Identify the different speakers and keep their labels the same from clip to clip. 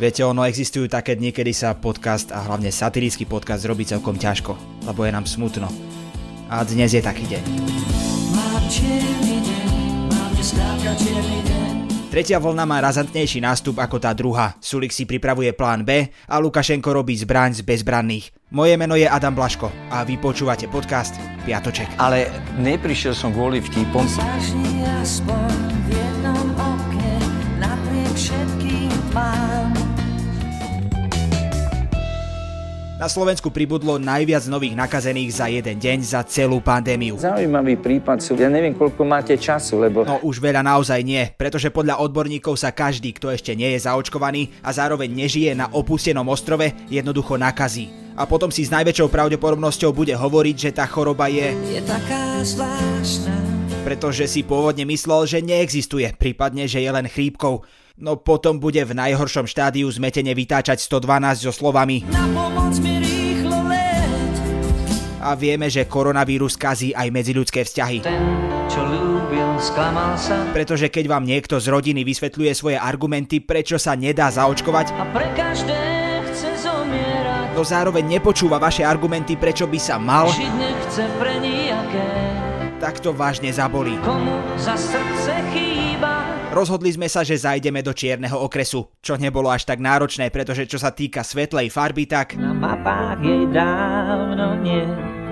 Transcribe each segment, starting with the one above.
Speaker 1: Viete, ono existujú také dni, kedy sa podcast a hlavne satirický podcast robí celkom ťažko, lebo je nám smutno. A dnes je taký deň. Tretia vlna má razantnejší nástup ako tá druhá. Sulik si pripravuje plán B a Lukašenko robí zbraň z bezbranných. Moje meno je Adam Blaško a vy počúvate podcast Piatoček.
Speaker 2: Ale neprišiel som kvôli vtipom.
Speaker 1: Na Slovensku pribudlo najviac nových nakazených za jeden deň za celú pandémiu.
Speaker 2: Zaujímavý prípad sú, ja neviem, koľko máte času, lebo...
Speaker 1: No už veľa naozaj nie, pretože podľa odborníkov sa každý, kto ešte nie je zaočkovaný a zároveň nežije na opustenom ostrove, jednoducho nakazí. A potom si s najväčšou pravdepodobnosťou bude hovoriť, že tá choroba je... Je taká zvláštna. Pretože si pôvodne myslel, že neexistuje, prípadne, že je len chrípkou. No potom bude v najhoršom štádiu zmetene vytáčať 112 so slovami Na pomoc. A vieme, že koronavírus kazí aj medziľudské vzťahy. Ten, čo ľúbil, sa. Pretože keď vám niekto z rodiny vysvetľuje svoje argumenty, prečo sa nedá zaočkovať, a pre každé chce zomierať. No zároveň nepočúva vaše argumenty, prečo by sa mal, Žiť nechce pre nijaké. tak to vážne zabolí. Komu za srdce chýba Rozhodli sme sa, že zajdeme do čierneho okresu, čo nebolo až tak náročné, pretože čo sa týka svetlej farby, tak... Na mapách jej dávno nie.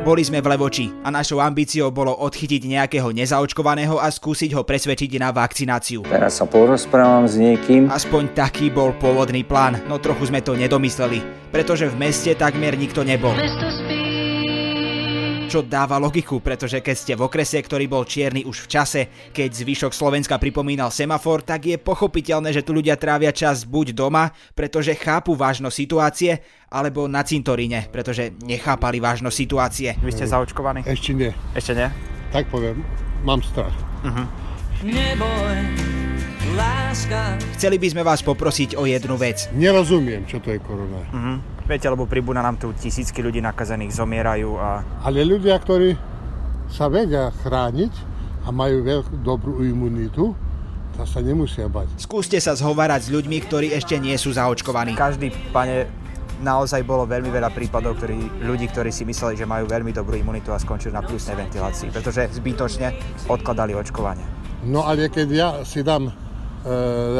Speaker 1: Boli sme v Levoči a našou ambíciou bolo odchytiť nejakého nezaočkovaného a skúsiť ho presvedčiť na vakcináciu.
Speaker 2: Teraz sa porozprávam s niekým.
Speaker 1: Aspoň taký bol pôvodný plán, no trochu sme to nedomysleli, pretože v meste takmer nikto nebol. Mesto čo dáva logiku, pretože keď ste v okrese, ktorý bol čierny už v čase, keď zvyšok Slovenska pripomínal semafor, tak je pochopiteľné, že tu ľudia trávia čas buď doma, pretože chápu vážnosť situácie, alebo na cintoríne, pretože nechápali vážnosť situácie. Vy ste zaočkovaní?
Speaker 3: Ešte nie.
Speaker 1: Ešte nie?
Speaker 3: Tak poviem, mám strach. Uh-huh. Neboj,
Speaker 1: láska. Chceli by sme vás poprosiť o jednu vec.
Speaker 3: Nerozumiem, čo to je korona.
Speaker 1: Uh-huh. Viete, lebo pribúna nám tu tisícky ľudí nakazených, zomierajú a...
Speaker 3: Ale ľudia, ktorí sa vedia chrániť a majú veľkú dobrú imunitu, to sa nemusia bať.
Speaker 1: Skúste sa zhovárať s ľuďmi, ktorí ešte nie sú zaočkovaní. Každý, pane, naozaj bolo veľmi veľa prípadov ktorí, ľudí, ktorí si mysleli, že majú veľmi dobrú imunitu a skončili na plusnej ventilácii, pretože zbytočne odkladali očkovanie.
Speaker 3: No ale keď ja si dám, e,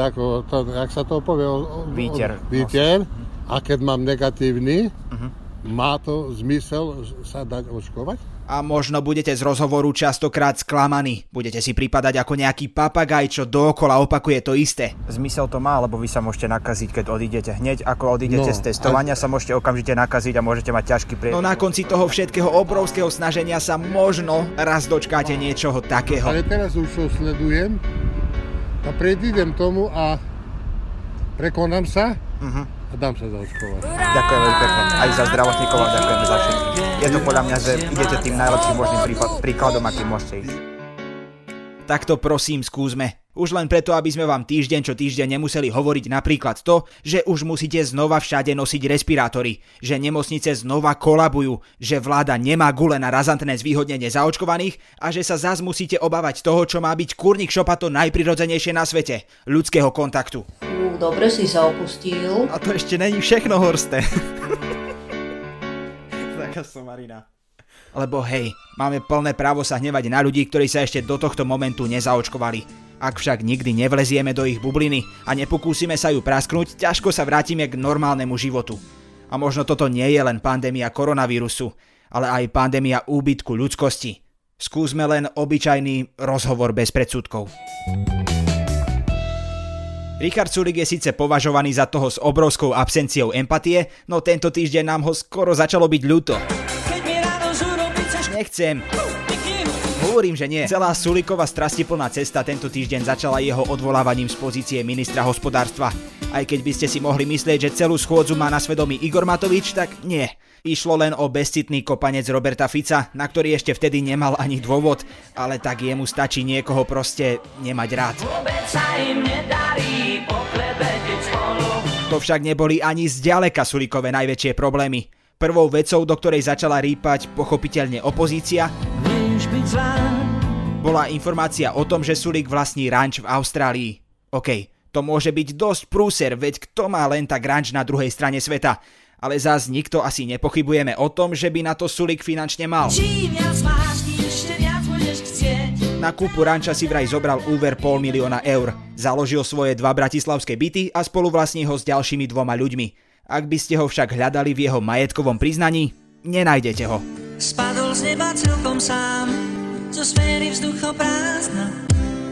Speaker 3: ako to, jak sa to povie?
Speaker 1: Výter.
Speaker 3: Výter. A keď mám negatívny, uh-huh. má to zmysel sa dať očkovať?
Speaker 1: A možno budete z rozhovoru častokrát sklamaní. Budete si pripadať ako nejaký papagaj, čo dookola opakuje to isté. Zmysel to má, lebo vy sa môžete nakaziť, keď odídete. Hneď ako odídete no, z testovania, a... sa môžete okamžite nakaziť a môžete mať ťažký prie... No na konci toho všetkého obrovského snaženia sa možno raz dočkáte niečoho takého.
Speaker 3: Ale teraz už to sledujem a predídem tomu a prekonám sa. Uh-huh a dám sa zaočkovať.
Speaker 1: Ďakujem veľmi pekne. Aj za zdravotníkov a ďakujem za všetkých. Je to podľa mňa, že idete tým najlepším možným príkladom, aký môžete ísť. Tak to prosím skúsme. Už len preto, aby sme vám týždeň čo týždeň nemuseli hovoriť napríklad to, že už musíte znova všade nosiť respirátory, že nemocnice znova kolabujú, že vláda nemá gule na razantné zvýhodnenie zaočkovaných a že sa zás musíte obávať toho, čo má byť kurník šopa to najprirodzenejšie na svete, ľudského kontaktu.
Speaker 4: Dobre si sa opustil.
Speaker 1: A to ešte není všechno, Horste. Taká somarina. Lebo hej, máme plné právo sa hnevať na ľudí, ktorí sa ešte do tohto momentu nezaočkovali. Ak však nikdy nevlezieme do ich bubliny a nepokúsime sa ju prasknúť, ťažko sa vrátime k normálnemu životu. A možno toto nie je len pandémia koronavírusu, ale aj pandémia úbytku ľudskosti. Skúsme len obyčajný rozhovor bez predsudkov. Richard Sulik je síce považovaný za toho s obrovskou absenciou empatie, no tento týždeň nám ho skoro začalo byť ľúto. Nechcem. Hovorím, že nie. Celá Suliková strastiplná cesta tento týždeň začala jeho odvolávaním z pozície ministra hospodárstva. Aj keď by ste si mohli myslieť, že celú schôdzu má na svedomí Igor Matovič, tak nie. Išlo len o bezcitný kopanec Roberta Fica, na ktorý ešte vtedy nemal ani dôvod, ale tak jemu stačí niekoho proste nemať rád. To však neboli ani zďaleka Sulikové najväčšie problémy. Prvou vecou, do ktorej začala rýpať pochopiteľne opozícia, bola informácia o tom, že Sulik vlastní ranč v Austrálii. OK, To môže byť dosť prúser, veď kto má len tak ranč na druhej strane sveta. Ale zás nikto asi nepochybujeme o tom, že by na to Sulik finančne mal. Na kúpu ranča si vraj zobral úver pol milióna eur. Založil svoje dva bratislavské byty a spoluvlastní ho s ďalšími dvoma ľuďmi. Ak by ste ho však hľadali v jeho majetkovom priznaní, nenájdete ho. Spadol z neba celkom sám, zo sféry vzduchoprázdna.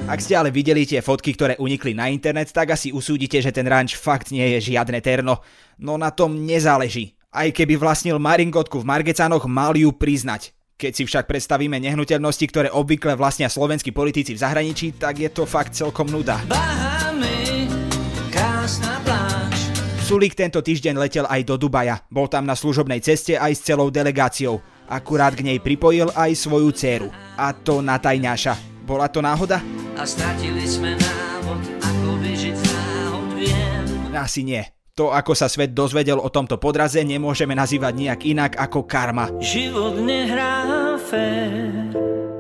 Speaker 1: Ak ste ale videli tie fotky, ktoré unikli na internet, tak asi usúdite, že ten ranč fakt nie je žiadne terno. No na tom nezáleží. Aj keby vlastnil Maringotku v Margecanoch, mal ju priznať. Keď si však predstavíme nehnuteľnosti, ktoré obvykle vlastnia slovenskí politici v zahraničí, tak je to fakt celkom nuda. Bahamy, krásna pláž. Sulík tento týždeň letel aj do Dubaja. Bol tam na služobnej ceste aj s celou delegáciou. Akurát k nej pripojil aj svoju dceru. A to na tajňaša. Bola to náhoda? A stratili sme návod, ako vyžiť náhod viem. Asi nie. To, ako sa svet dozvedel o tomto podraze, nemôžeme nazývať nejak inak ako karma. Život nehrá fér.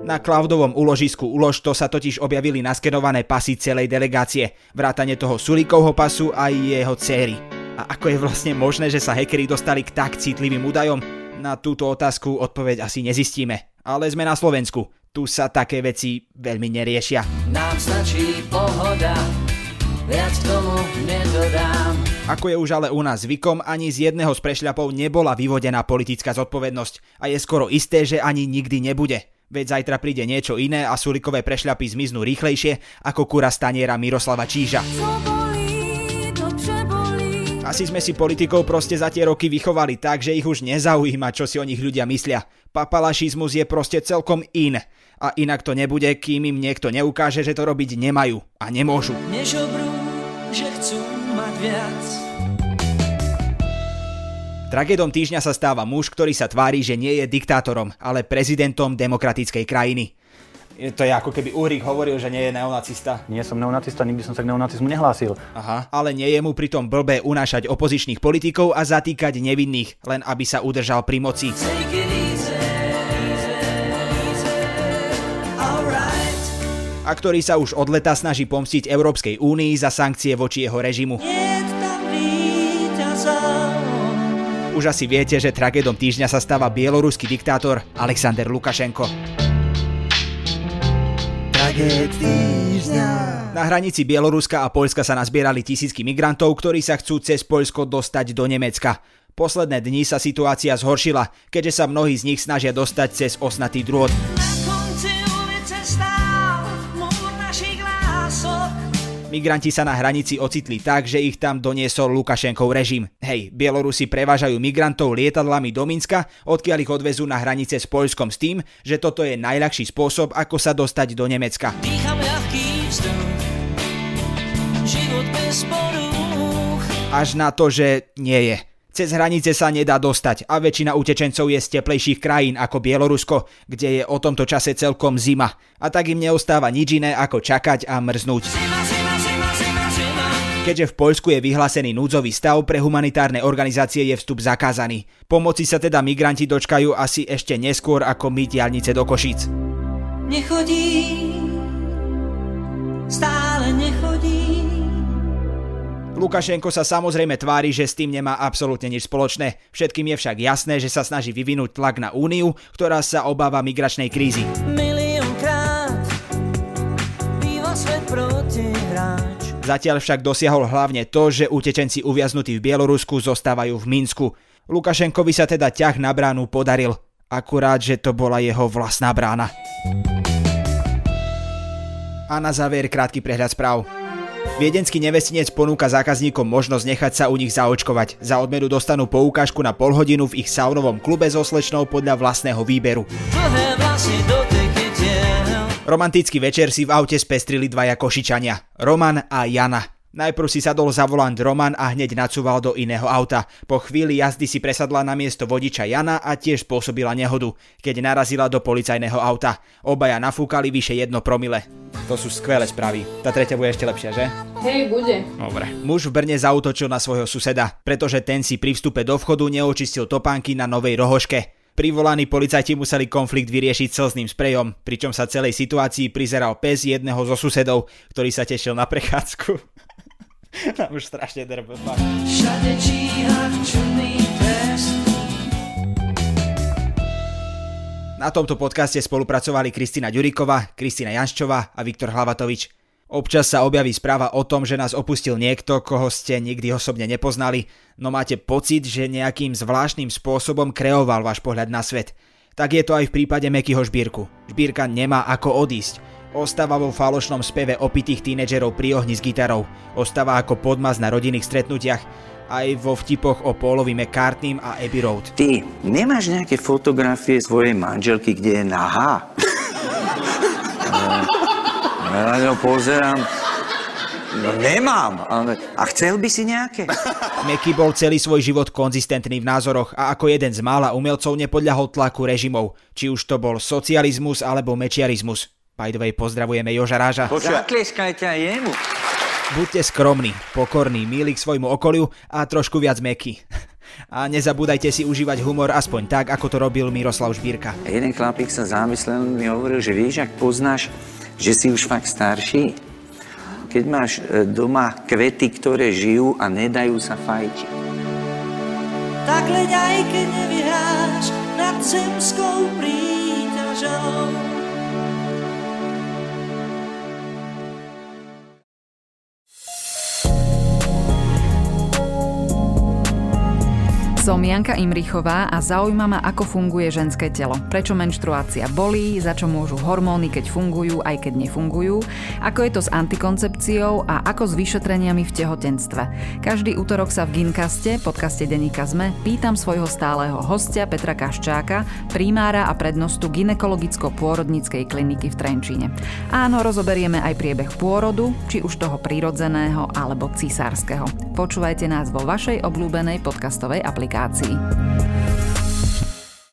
Speaker 1: Na cloudovom úložisku Ulož to sa totiž objavili naskenované pasy celej delegácie, vrátane toho Sulíkovho pasu a jeho céry. A ako je vlastne možné, že sa hackeri dostali k tak citlivým údajom? Na túto otázku odpoveď asi nezistíme. Ale sme na Slovensku tu sa také veci veľmi neriešia. Nám stačí pohoda, viac tomu nedodám. Ako je už ale u nás zvykom, ani z jedného z prešľapov nebola vyvodená politická zodpovednosť a je skoro isté, že ani nikdy nebude. Veď zajtra príde niečo iné a Sulikové prešľapy zmiznú rýchlejšie ako kura staniera Miroslava Číža. Asi sme si politikov proste za tie roky vychovali tak, že ich už nezaujíma, čo si o nich ľudia myslia. Papalašizmus je proste celkom in. A inak to nebude, kým im niekto neukáže, že to robiť nemajú a nemôžu. Nežobrú, že chcú mať viac. Tragédom týždňa sa stáva muž, ktorý sa tvári, že nie je diktátorom, ale prezidentom demokratickej krajiny to je ako keby Uhrík hovoril, že nie je neonacista.
Speaker 5: Nie som neonacista, nikdy som sa k neonacizmu nehlásil.
Speaker 1: Aha, ale nie je mu pritom blbé unášať opozičných politikov a zatýkať nevinných, len aby sa udržal pri moci. A ktorý sa už od leta snaží pomstiť Európskej únii za sankcie voči jeho režimu. Už asi viete, že tragédom týždňa sa stáva bieloruský diktátor Alexander Lukašenko. Na hranici Bieloruska a Poľska sa nazbierali tisícky migrantov, ktorí sa chcú cez Poľsko dostať do Nemecka. Posledné dni sa situácia zhoršila, keďže sa mnohí z nich snažia dostať cez osnatý drôt. Migranti sa na hranici ocitli tak, že ich tam doniesol Lukašenkov režim. Hej, Bielorusi prevážajú migrantov lietadlami do Minska, odkiaľ ich odvezú na hranice s Poľskom s tým, že toto je najľahší spôsob, ako sa dostať do Nemecka. Až na to, že nie je. Cez hranice sa nedá dostať a väčšina utečencov je z teplejších krajín ako Bielorusko, kde je o tomto čase celkom zima. A tak im neostáva nič iné ako čakať a mrznúť. Zima, zima. Keďže v Poľsku je vyhlásený núdzový stav, pre humanitárne organizácie je vstup zakázaný. Pomoci sa teda migranti dočkajú asi ešte neskôr ako my diálnice do Košíc. Nechodí, stále nechodí. Lukašenko sa samozrejme tvári, že s tým nemá absolútne nič spoločné. Všetkým je však jasné, že sa snaží vyvinúť tlak na Úniu, ktorá sa obáva migračnej krízy. Miliónkrát Zatiaľ však dosiahol hlavne to, že utečenci uviaznutí v Bielorusku zostávajú v Minsku. Lukašenkovi sa teda ťah na bránu podaril. Akurát, že to bola jeho vlastná brána. A na záver krátky prehľad správ. Viedenský nevestinec ponúka zákazníkom možnosť nechať sa u nich zaočkovať. Za odmenu dostanú poukážku na pol hodinu v ich saunovom klube so slečnou podľa vlastného výberu. Dlhé vlasy Romantický večer si v aute spestrili dvaja košičania, Roman a Jana. Najprv si sadol za volant Roman a hneď nacúval do iného auta. Po chvíli jazdy si presadla na miesto vodiča Jana a tiež spôsobila nehodu, keď narazila do policajného auta. Obaja nafúkali vyše jedno promile. To sú skvelé správy. Tá tretia bude ešte lepšia, že?
Speaker 6: Hej, bude.
Speaker 1: Dobre. Muž v Brne zautočil na svojho suseda, pretože ten si pri vstupe do vchodu neočistil topánky na novej rohoške. Privolaní policajti museli konflikt vyriešiť slzným sprejom, pričom sa celej situácii prizeral pes jedného zo susedov, ktorý sa tešil na prechádzku. Tam už strašne drbe, fakt.
Speaker 6: Všade číha čudný pes
Speaker 1: Na tomto podcaste spolupracovali Kristina Ďuriková, Kristina Janščová a Viktor Hlavatovič. Občas sa objaví správa o tom, že nás opustil niekto, koho ste nikdy osobne nepoznali, no máte pocit, že nejakým zvláštnym spôsobom kreoval váš pohľad na svet. Tak je to aj v prípade Mekyho Žbírku. Žbírka nemá ako odísť. Ostáva vo falošnom speve opitých tínedžerov pri ohni s gitarou. Ostáva ako podmaz na rodinných stretnutiach. Aj vo vtipoch o Paulovi McCartneym a Abbey Road.
Speaker 7: Ty nemáš nejaké fotografie svojej manželky, kde je nahá? Ja na ňo pozerám. No nemám. A chcel by si nejaké?
Speaker 1: Meky bol celý svoj život konzistentný v názoroch a ako jeden z mála umelcov nepodľahol tlaku režimov, či už to bol socializmus alebo mečiarizmus. By the way, pozdravujeme Joža Ráža.
Speaker 7: Zatleskajte aj jemu.
Speaker 1: Buďte skromní, pokorní, milí k svojmu okoliu a trošku viac meky. A nezabúdajte si užívať humor aspoň tak, ako to robil Miroslav Žbírka.
Speaker 7: Jeden chlapík sa zamyslel, mi hovoril, že vieš, ak poznáš, že si už fakt starší, keď máš e, doma kvety, ktoré žijú a nedajú sa fajčiť.
Speaker 6: Tak leď aj keď nevyhráš nad zemskou príťažou
Speaker 8: Som Janka Imrichová a zaujíma ma, ako funguje ženské telo. Prečo menštruácia bolí, za čo môžu hormóny, keď fungujú, aj keď nefungujú, ako je to s antikoncepciou a ako s vyšetreniami v tehotenstve. Každý útorok sa v Ginkaste, podcaste Deníka Zme, pýtam svojho stáleho hostia Petra Kaščáka, primára a prednostu ginekologicko-pôrodníckej kliniky v Trenčíne. Áno, rozoberieme aj priebeh pôrodu, či už toho prírodzeného alebo cisárskeho. Počúvajte nás vo vašej obľúbenej podcastovej aplikácii. organizacji.